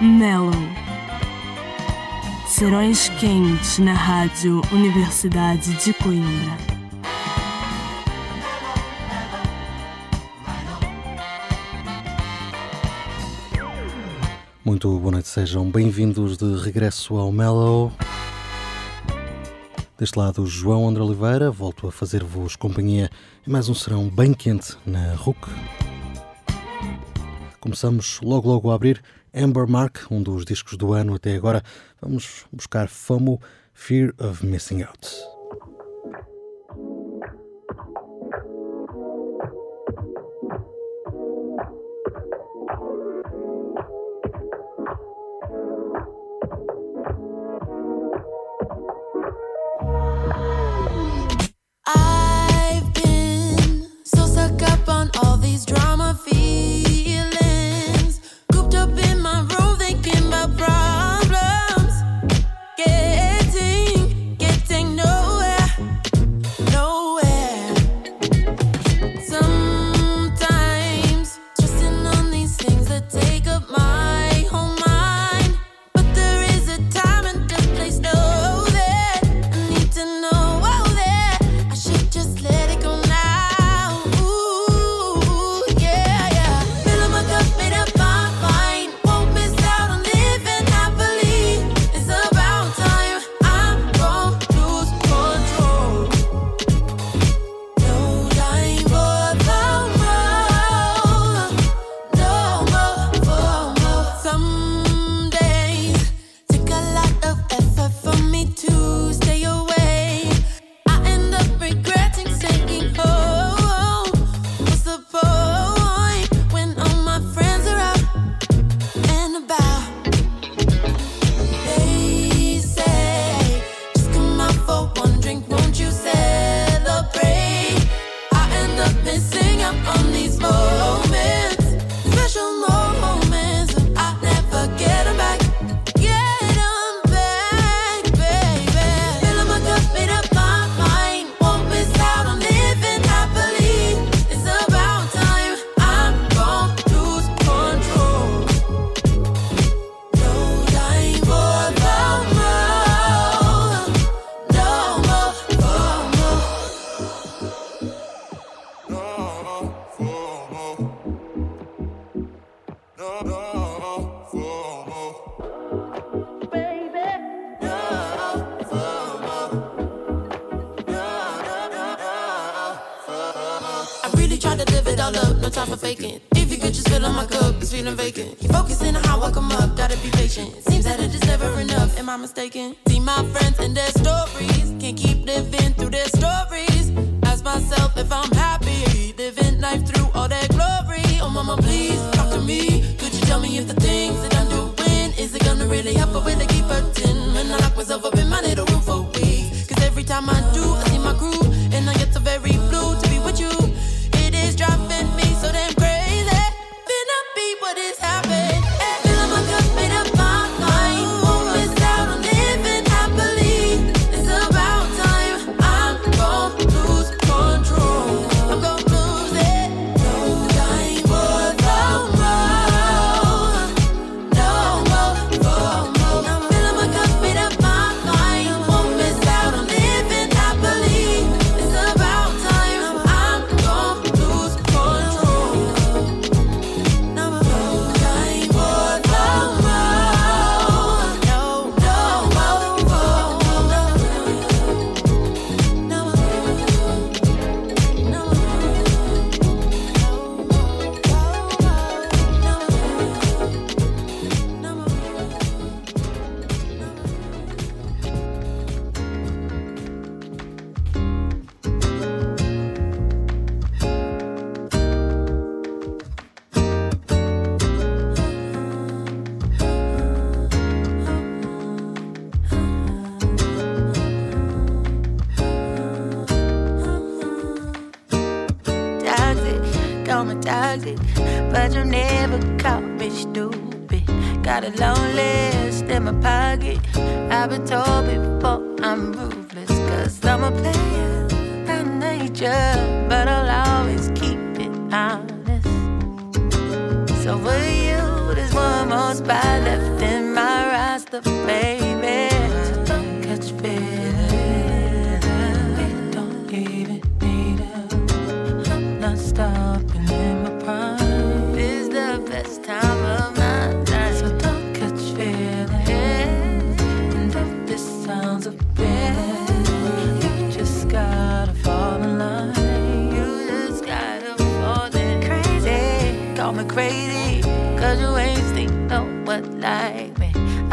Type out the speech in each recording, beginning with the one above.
Mellow. Serões quentes na Rádio Universidade de Coimbra. Muito boa noite, sejam bem-vindos de regresso ao Mellow. Deste lado, João André Oliveira, volto a fazer-vos companhia em mais um serão bem quente na RUC. Começamos logo logo a abrir Amber Mark, um dos discos do ano até agora. Vamos buscar FOMO, Fear of Missing Out.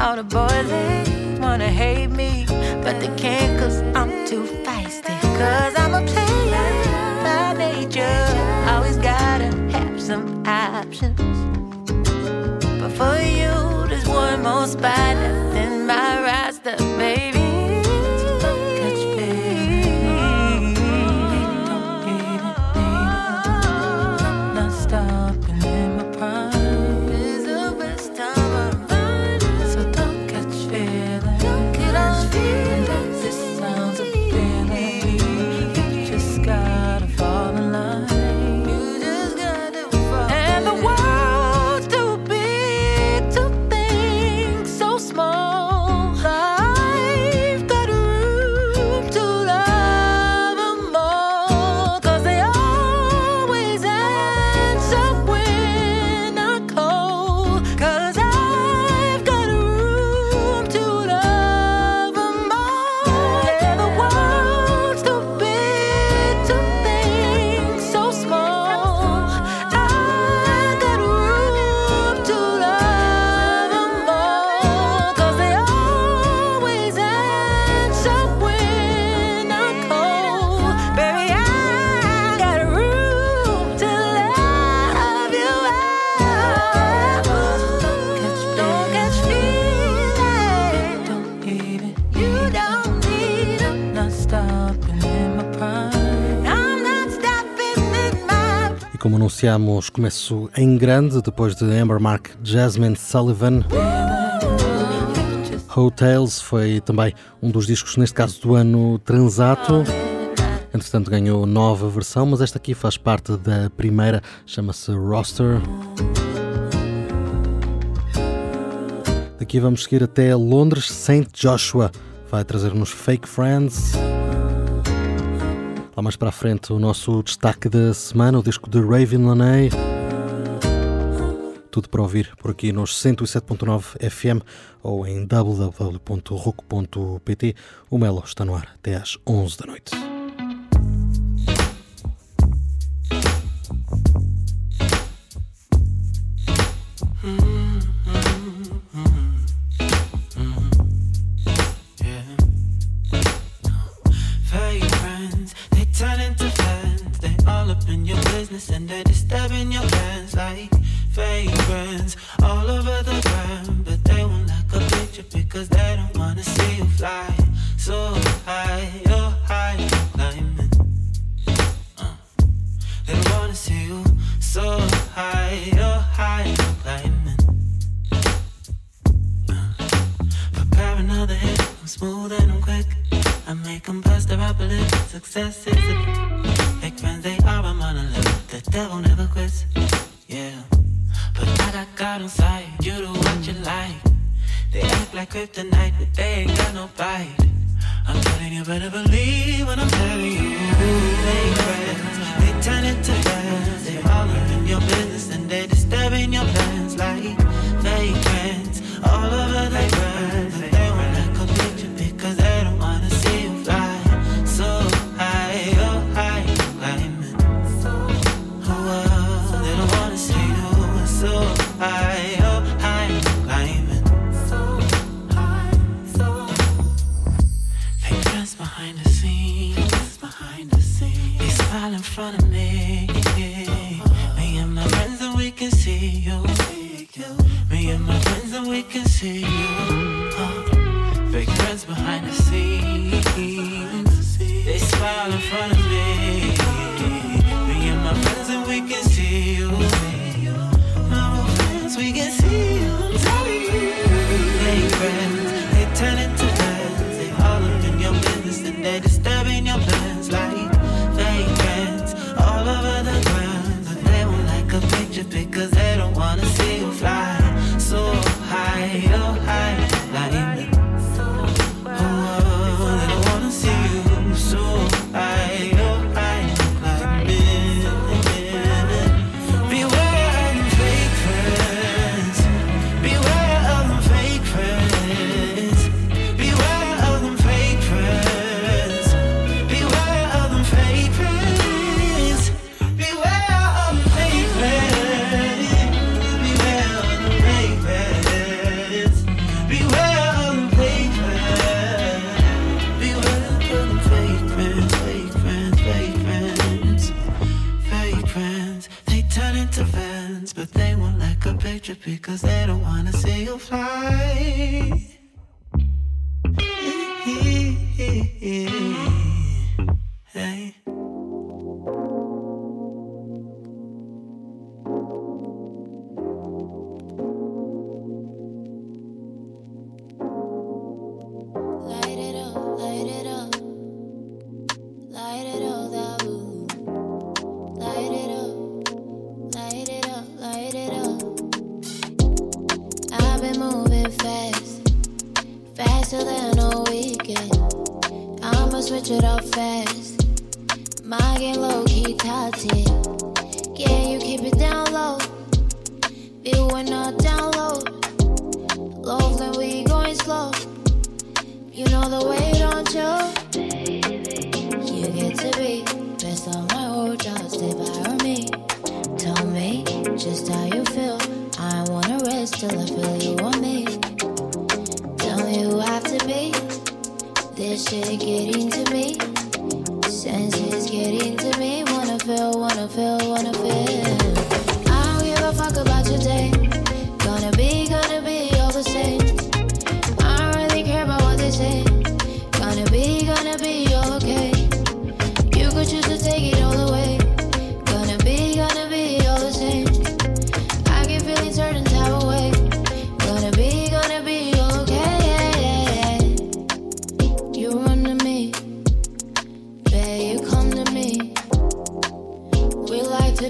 All the boys, they wanna hate me, but they can't cause I'm too feisty. Cause E como anunciámos, começo em grande depois de Amber Mark Jasmine Sullivan. Hotels foi também um dos discos, neste caso do ano Transato. Entretanto, ganhou nova versão, mas esta aqui faz parte da primeira, chama-se Roster. Daqui vamos seguir até Londres, St. Joshua. Vai trazer-nos Fake Friends. Lá mais para a frente, o nosso destaque da semana, o disco de Raven Laney. Tudo para ouvir por aqui nos 107.9 FM ou em www.roco.pt. O Melo está no ar até às 11 da noite. Business and they disturbing your plans like friends all over the ground. But they won't like a picture because they don't wanna see you fly so high. You're high climbing. Uh. They don't wanna see you so high. You're high climbing. Prepare another hit. I'm smooth and I'm quick. I make them bust their upper lip. Success is a fake friends. They are a monolith. The devil never quits. Yeah. But I got God on inside. You do what you like. They act like kryptonite, but they ain't got no bite. I'm telling you, better believe what I'm telling you. Fake friends, they turn into because they don't wanna see you fly.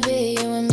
be you and me.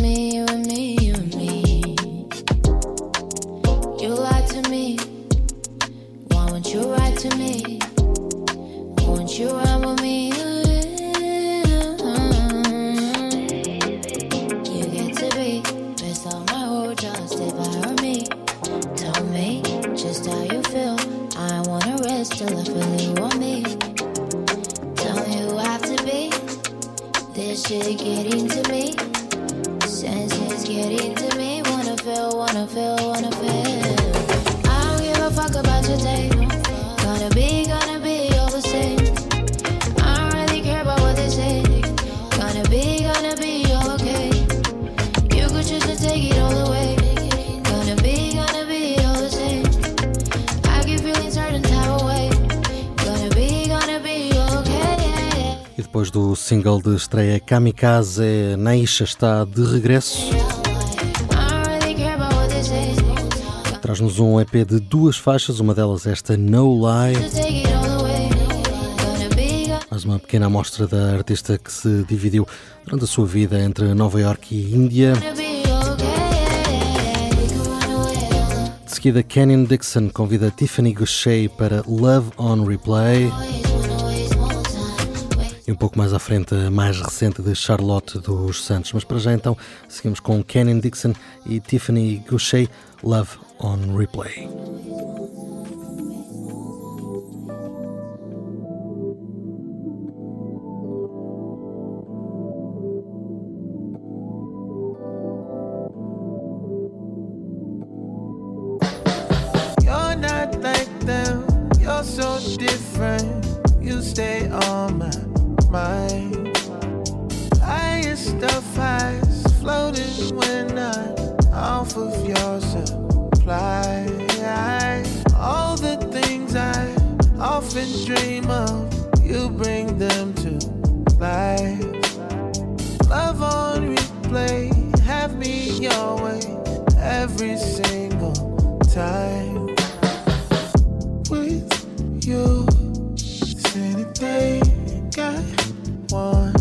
estreia Kamikaze Naisha está de regresso. Traz-nos um EP de duas faixas, uma delas esta No Lie. Mais uma pequena amostra da artista que se dividiu durante a sua vida entre Nova York e Índia. De seguida, Kenyon Dixon convida Tiffany Goucher para Love on Replay um pouco mais à frente a mais recente de Charlotte dos Santos. Mas para já então seguimos com Kenan Dixon e Tiffany Goucher, Love on Replay. Different. You stay on my mine. Highest of highs, floating when I'm off of your supply. All the things I often dream of, you bring them to life. Love on replay, have me your way every single time. With you, it's anything one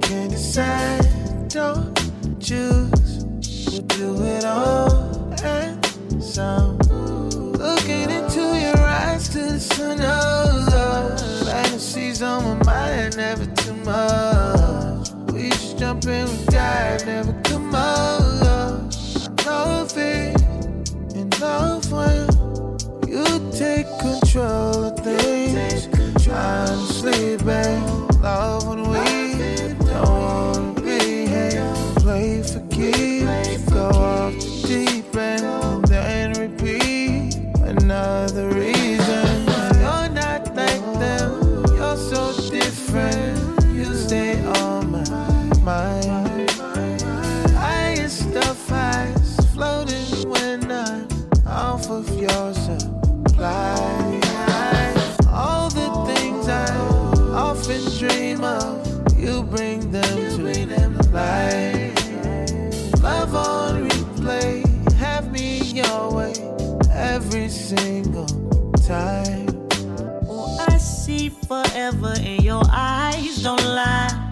can decide. Don't choose. We'll do it all and some. Looking into your eyes to the sun of love. Fantasies on my mind, never too much. We just jump in, we dive, never come over. Love it and love when you take control of things. Honestly, babe. every single time. Oh, I see forever in your eyes, don't lie.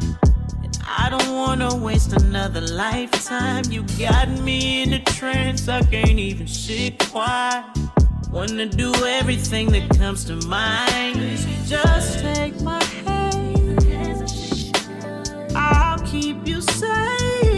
And I don't wanna waste another lifetime. You got me in a trance, I can't even sit quiet. Wanna do everything that comes to mind. Just take my hand, I'll keep you safe.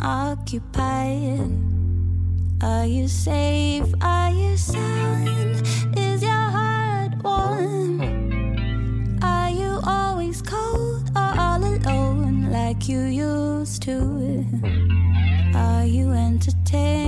occupying? Are you safe? Are you sound? Is your heart warm? Are you always cold or all alone like you used to? Are you entertained?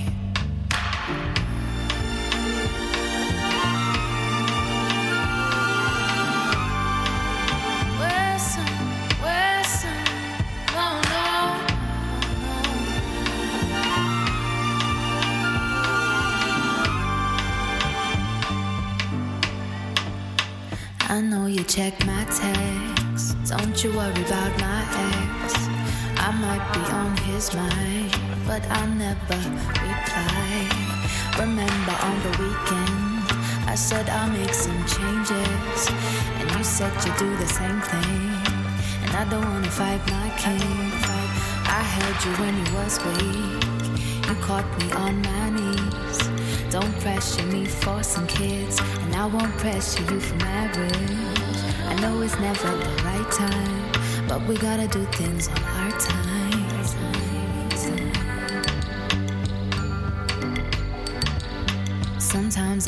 But I never reply. Remember on the weekend, I said I'll make some changes, and you said you'd do the same thing. And I don't wanna fight my king. I held you when you was weak. You caught me on my knees. Don't pressure me for some kids, and I won't pressure you for marriage. I know it's never the right time, but we gotta do things on our time.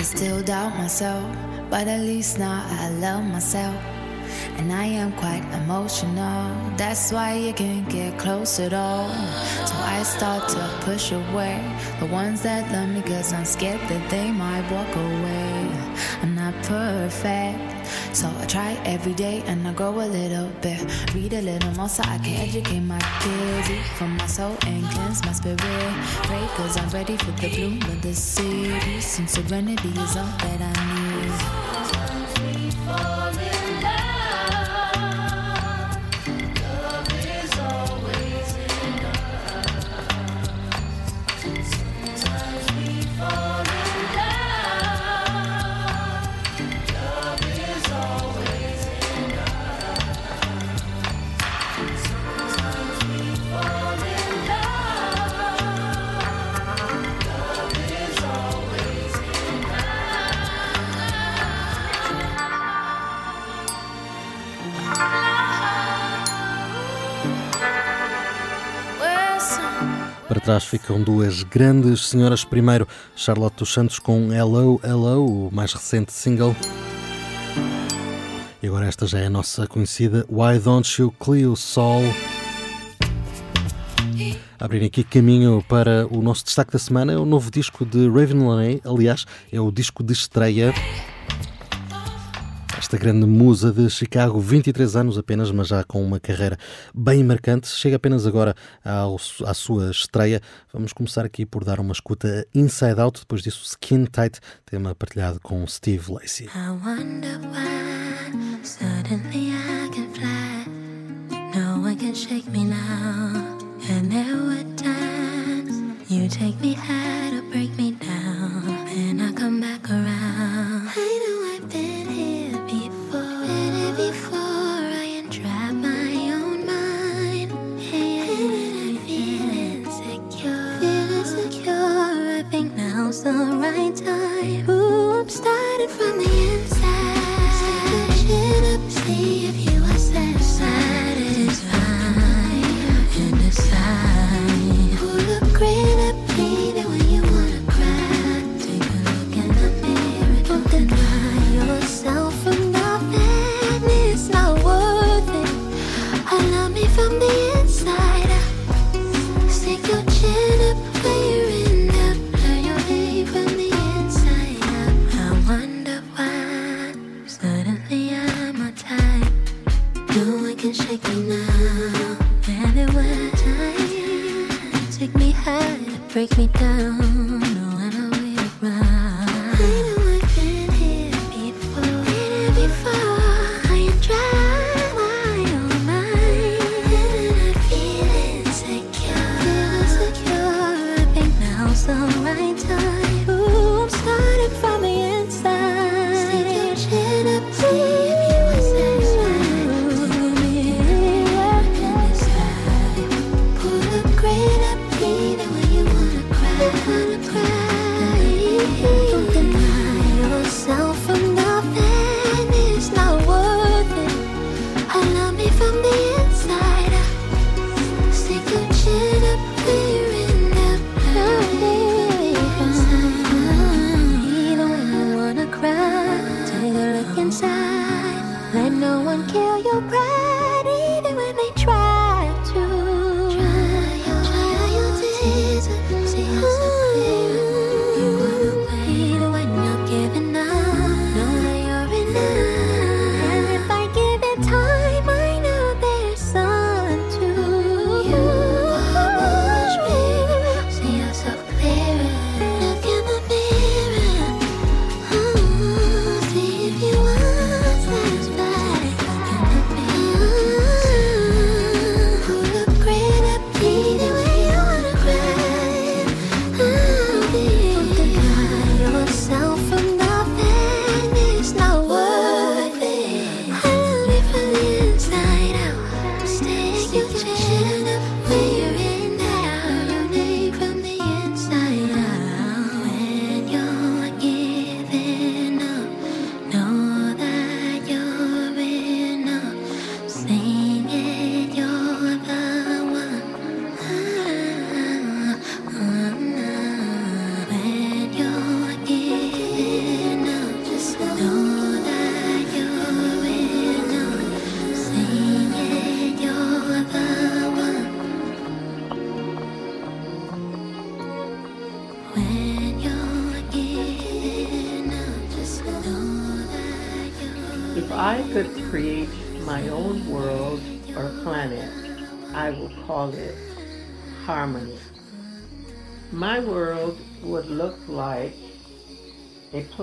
I still doubt myself, but at least now I love myself. And I am quite emotional. That's why you can't get close at all. So I start to push away the ones that love me, cause I'm scared that they might walk away. I'm not perfect. So I try every day and I grow a little bit. Read a little more so I can educate my kids. Eat from my soul and cleanse my spirit. Pray cause I'm ready for the bloom of the city. Since serenity is all that I trás ficam duas grandes senhoras. Primeiro, Charlotte dos Santos com Hello, Hello, o mais recente single. E agora esta já é a nossa conhecida Why Don't You Cleo Sol. Abrir aqui caminho para o nosso destaque da semana, é o novo disco de Raven Laney, aliás, é o disco de estreia. Esta grande musa de Chicago, 23 anos apenas, mas já com uma carreira bem marcante, chega apenas agora ao, à sua estreia. Vamos começar aqui por dar uma escuta Inside Out, depois disso Skin Tight, tema partilhado com Steve Lacey. I wonder why suddenly I can fly. Can shake me now. And you take me high to break now's the right time. Ooh, I'm starting from the inside. Stick your chin up, see if you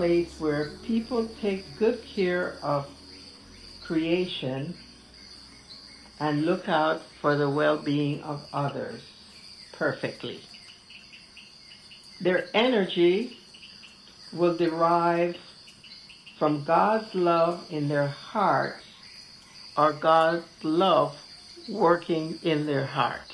place where people take good care of creation and look out for the well-being of others perfectly. Their energy will derive from God's love in their hearts or God's love working in their hearts.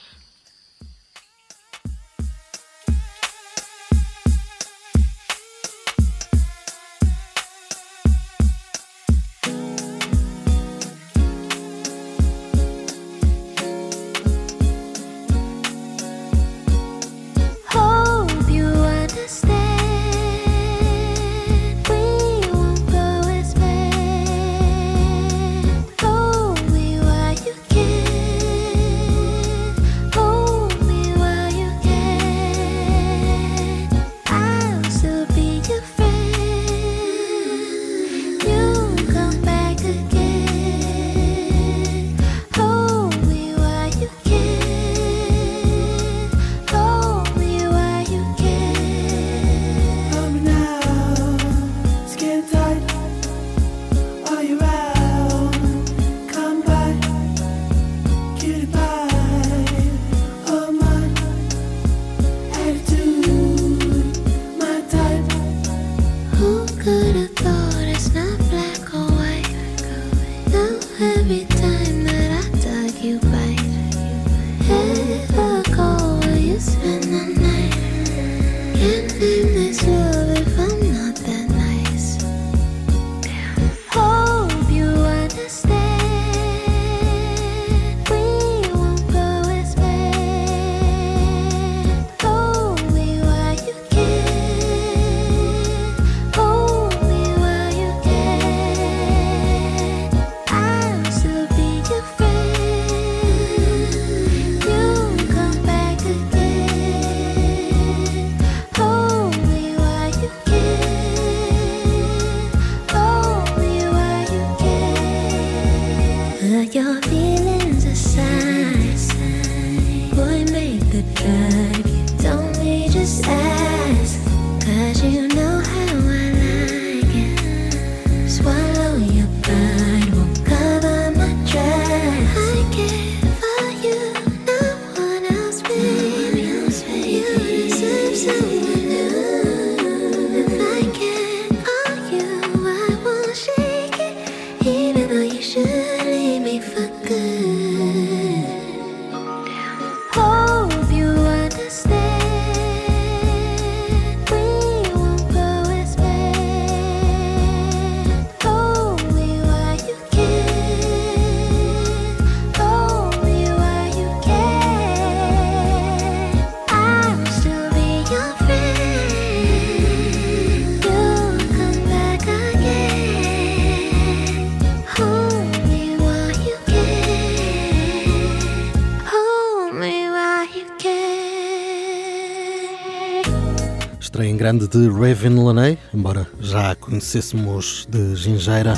ocean. Grande de Raven Laney, embora já a conhecêssemos de Gingeira.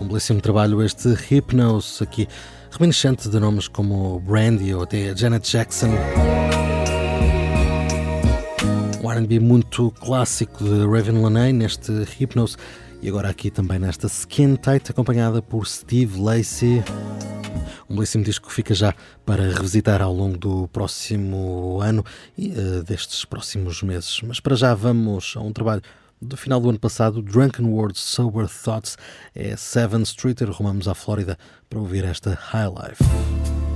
Um belíssimo trabalho este Hypnose, aqui reminiscente de nomes como Brandy ou até Janet Jackson. Um R&B muito clássico de Raven Laney neste Hypnose e agora aqui também nesta Skin Tight acompanhada por Steve Lacey. Um belíssimo disco que fica já para revisitar ao longo do próximo ano e uh, destes próximos meses. Mas para já vamos a um trabalho do final do ano passado, Drunken Words Sober Thoughts, é Seven Street, rumamos à Flórida para ouvir esta High Life.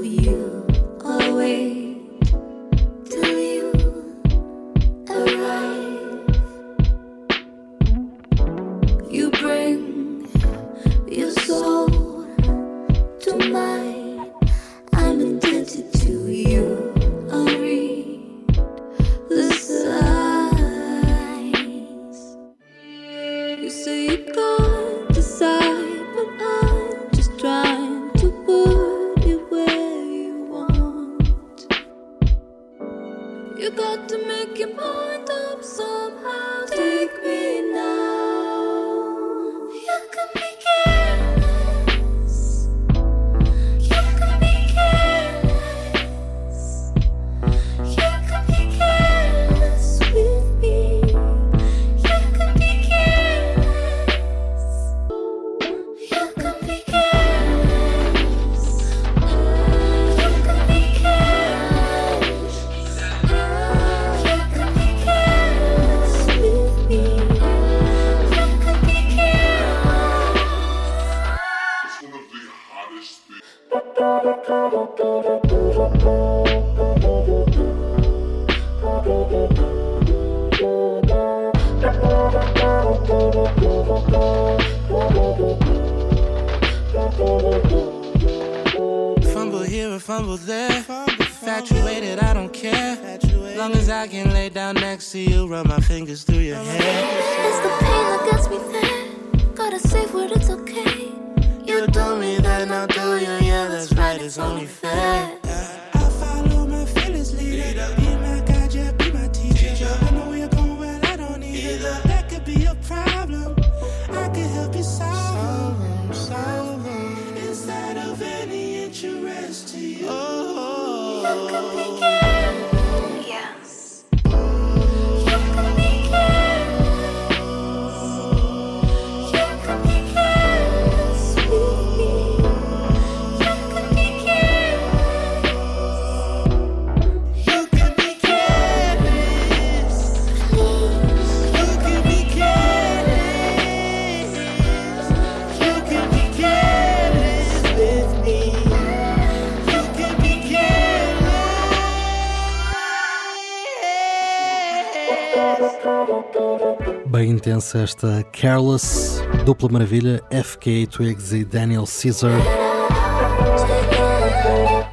Esta Careless, dupla maravilha, FK Twigs e Daniel Caesar.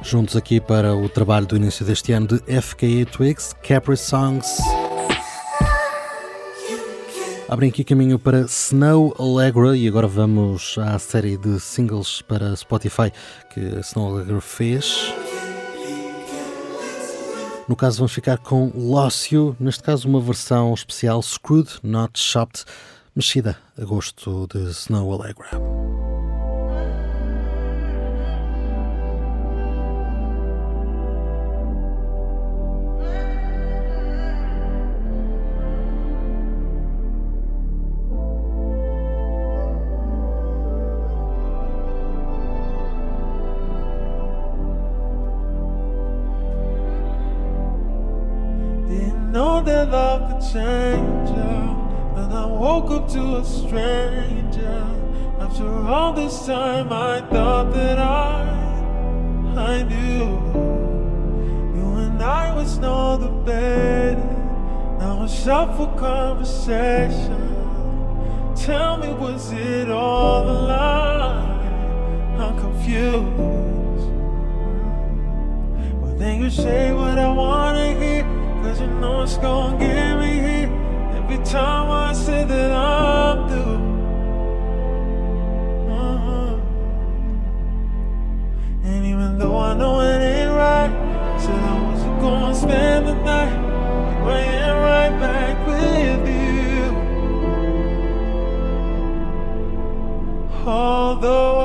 Juntos aqui para o trabalho do início deste ano de FK Twigs, Capri Songs. Abrem aqui caminho para Snow Allegra e agora vamos à série de singles para Spotify que Snow Allegra fez. No caso, vamos ficar com You, neste caso, uma versão especial Screwed, Not Shopped, mexida a gosto de Snow Allegra. That love could change. When I woke up to a stranger. After all this time, I thought that I, I knew. You and I was no the better. Now up for conversation. Tell me, was it all a lie? I'm confused. But then you say what I hear, cause you know it's gonna get me here. Every time I say that I'm through. Uh-huh. And even though I know it ain't right, said I wasn't gonna spend the night. Here I am right back with you. Although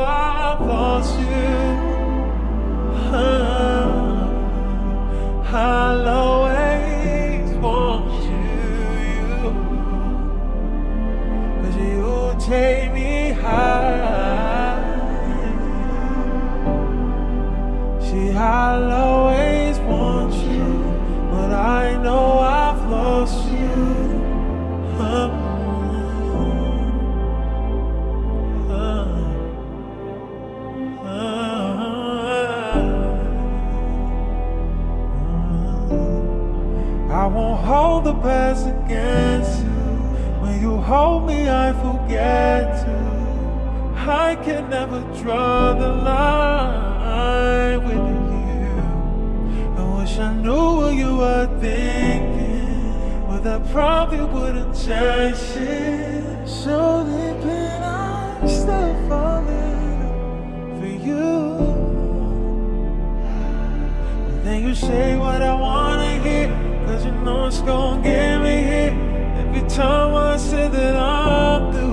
hold me, I forget to. I can never draw the line with you. I wish I knew what you were thinking, but that probably wouldn't change it. So deep in, I'm still falling for you. Then you say what I wanna hear, cause you know it's gonna get me here. Time I say that I'm through.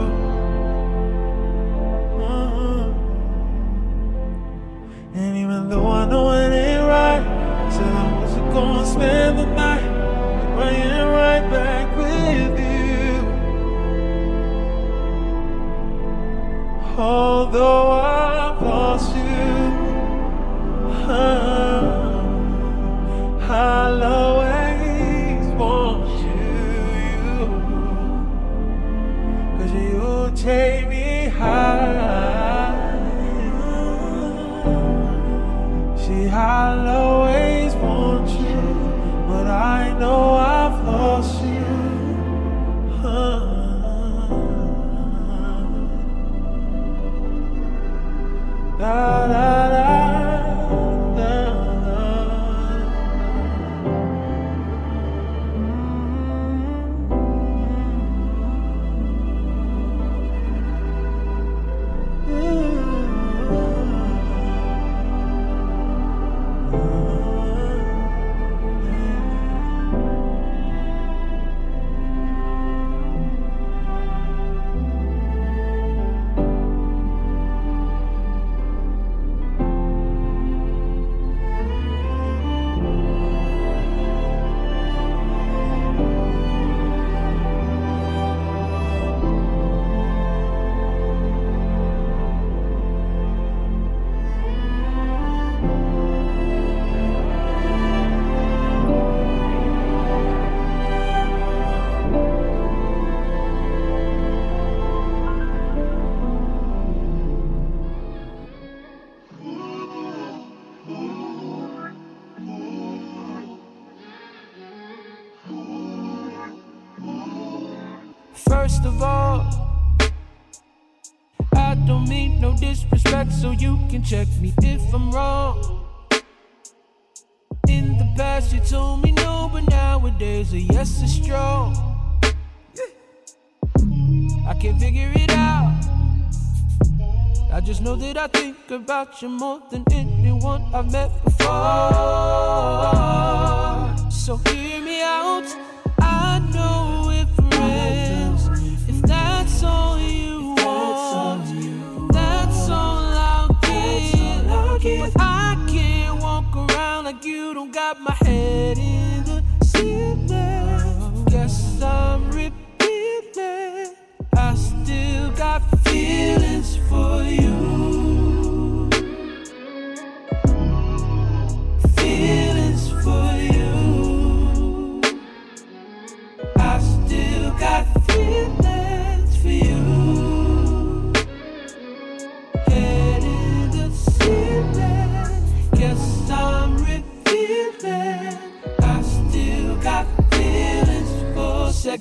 First of all, I don't mean no disrespect, so you can check me if I'm wrong. In the past, you told me no, but nowadays a yes is strong. I can't figure it out. I just know that I think about you more than anyone I've met before. So hear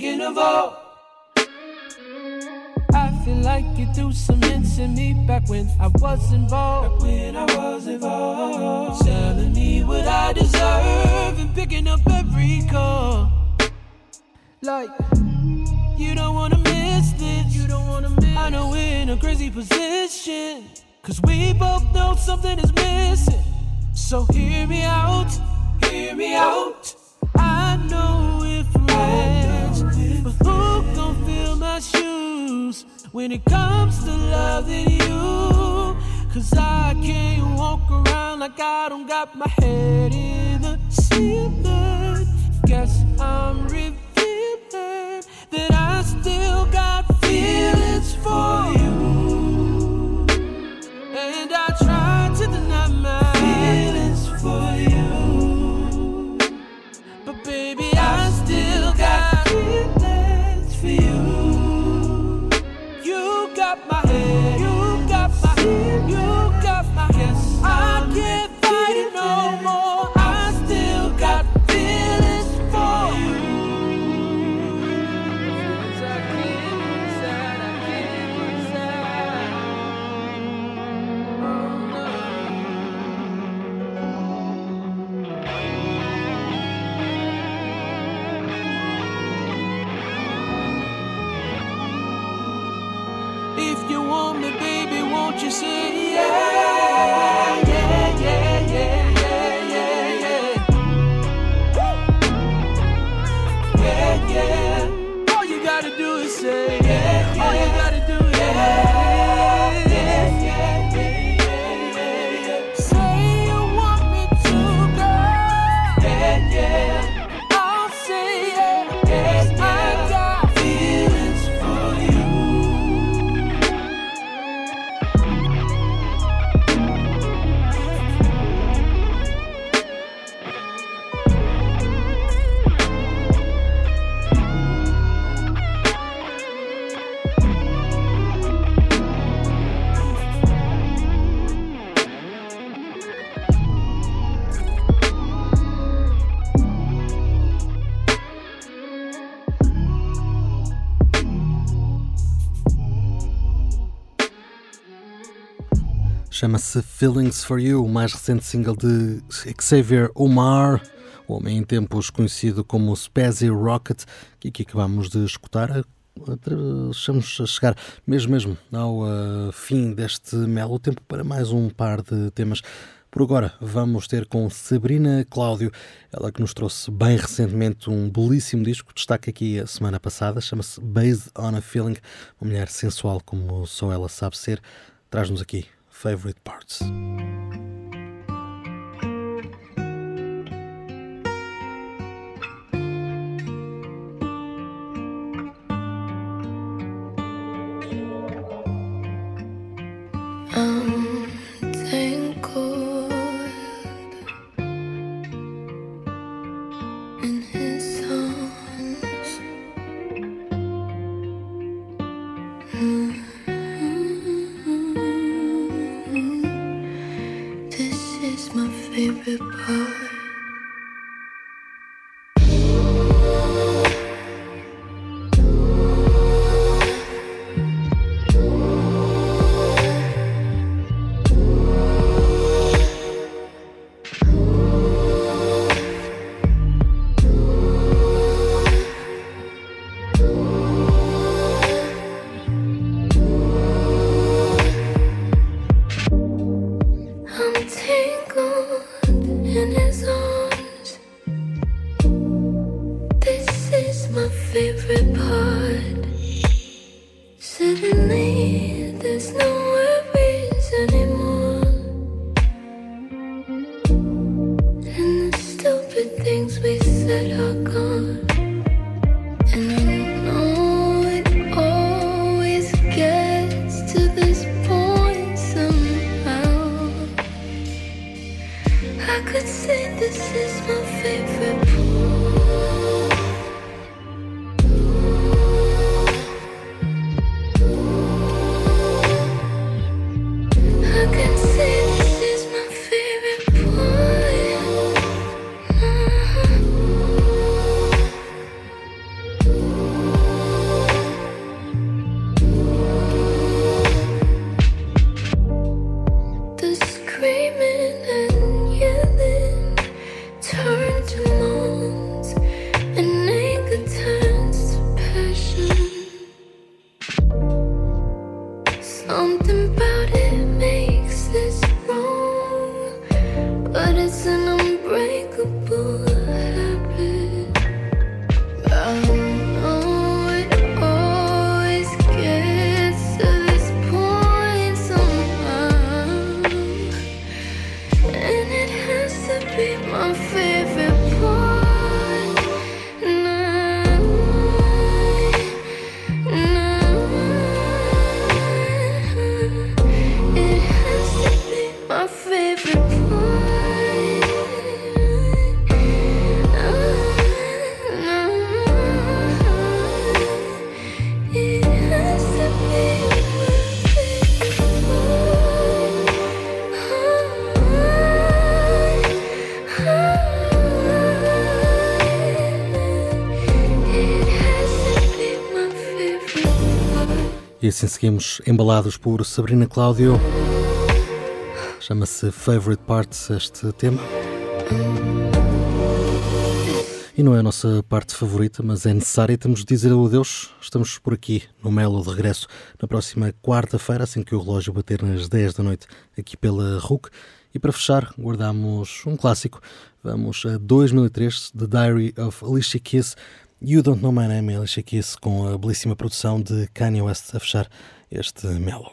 second of all. I feel like you threw some hints at me back when I was involved. Back when I was involved. Telling me what I deserve and picking up every call. Like, you don't wanna miss this. You don't wanna miss. I know we're in a crazy position. Cause we both know something is missing. So hear me out, hear me out. I know we're friends, but who gon' fill my shoes when it comes to loving you? Cause I can't walk around like I don't got my head in the ceiling. Guess I'm revealing Chama-se Feelings for You, o mais recente single de Xavier Omar, o homem em tempos conhecido como Spazzy Rocket, que aqui acabamos de escutar. Estamos a chegar mesmo mesmo ao uh, fim deste melo tempo para mais um par de temas. Por agora vamos ter com Sabrina Cláudio, ela que nos trouxe bem recentemente um belíssimo disco, destaque aqui a semana passada, chama-se Based on a Feeling, uma mulher sensual como só ela sabe ser, traz-nos aqui Favorite Parts. Assim seguimos embalados por Sabrina Cláudio. Chama-se Favorite Parts este tema. E não é a nossa parte favorita, mas é necessária. Temos de dizer adeus. Estamos por aqui no Melo de regresso na próxima quarta-feira, assim que o relógio bater nas 10 da noite, aqui pela RUC. E para fechar, guardamos um clássico. Vamos a 2003, The Diary of Alicia Keys. You Don't Know My Name, Alicia Keys, com a belíssima produção de Kanye West a fechar este Melo.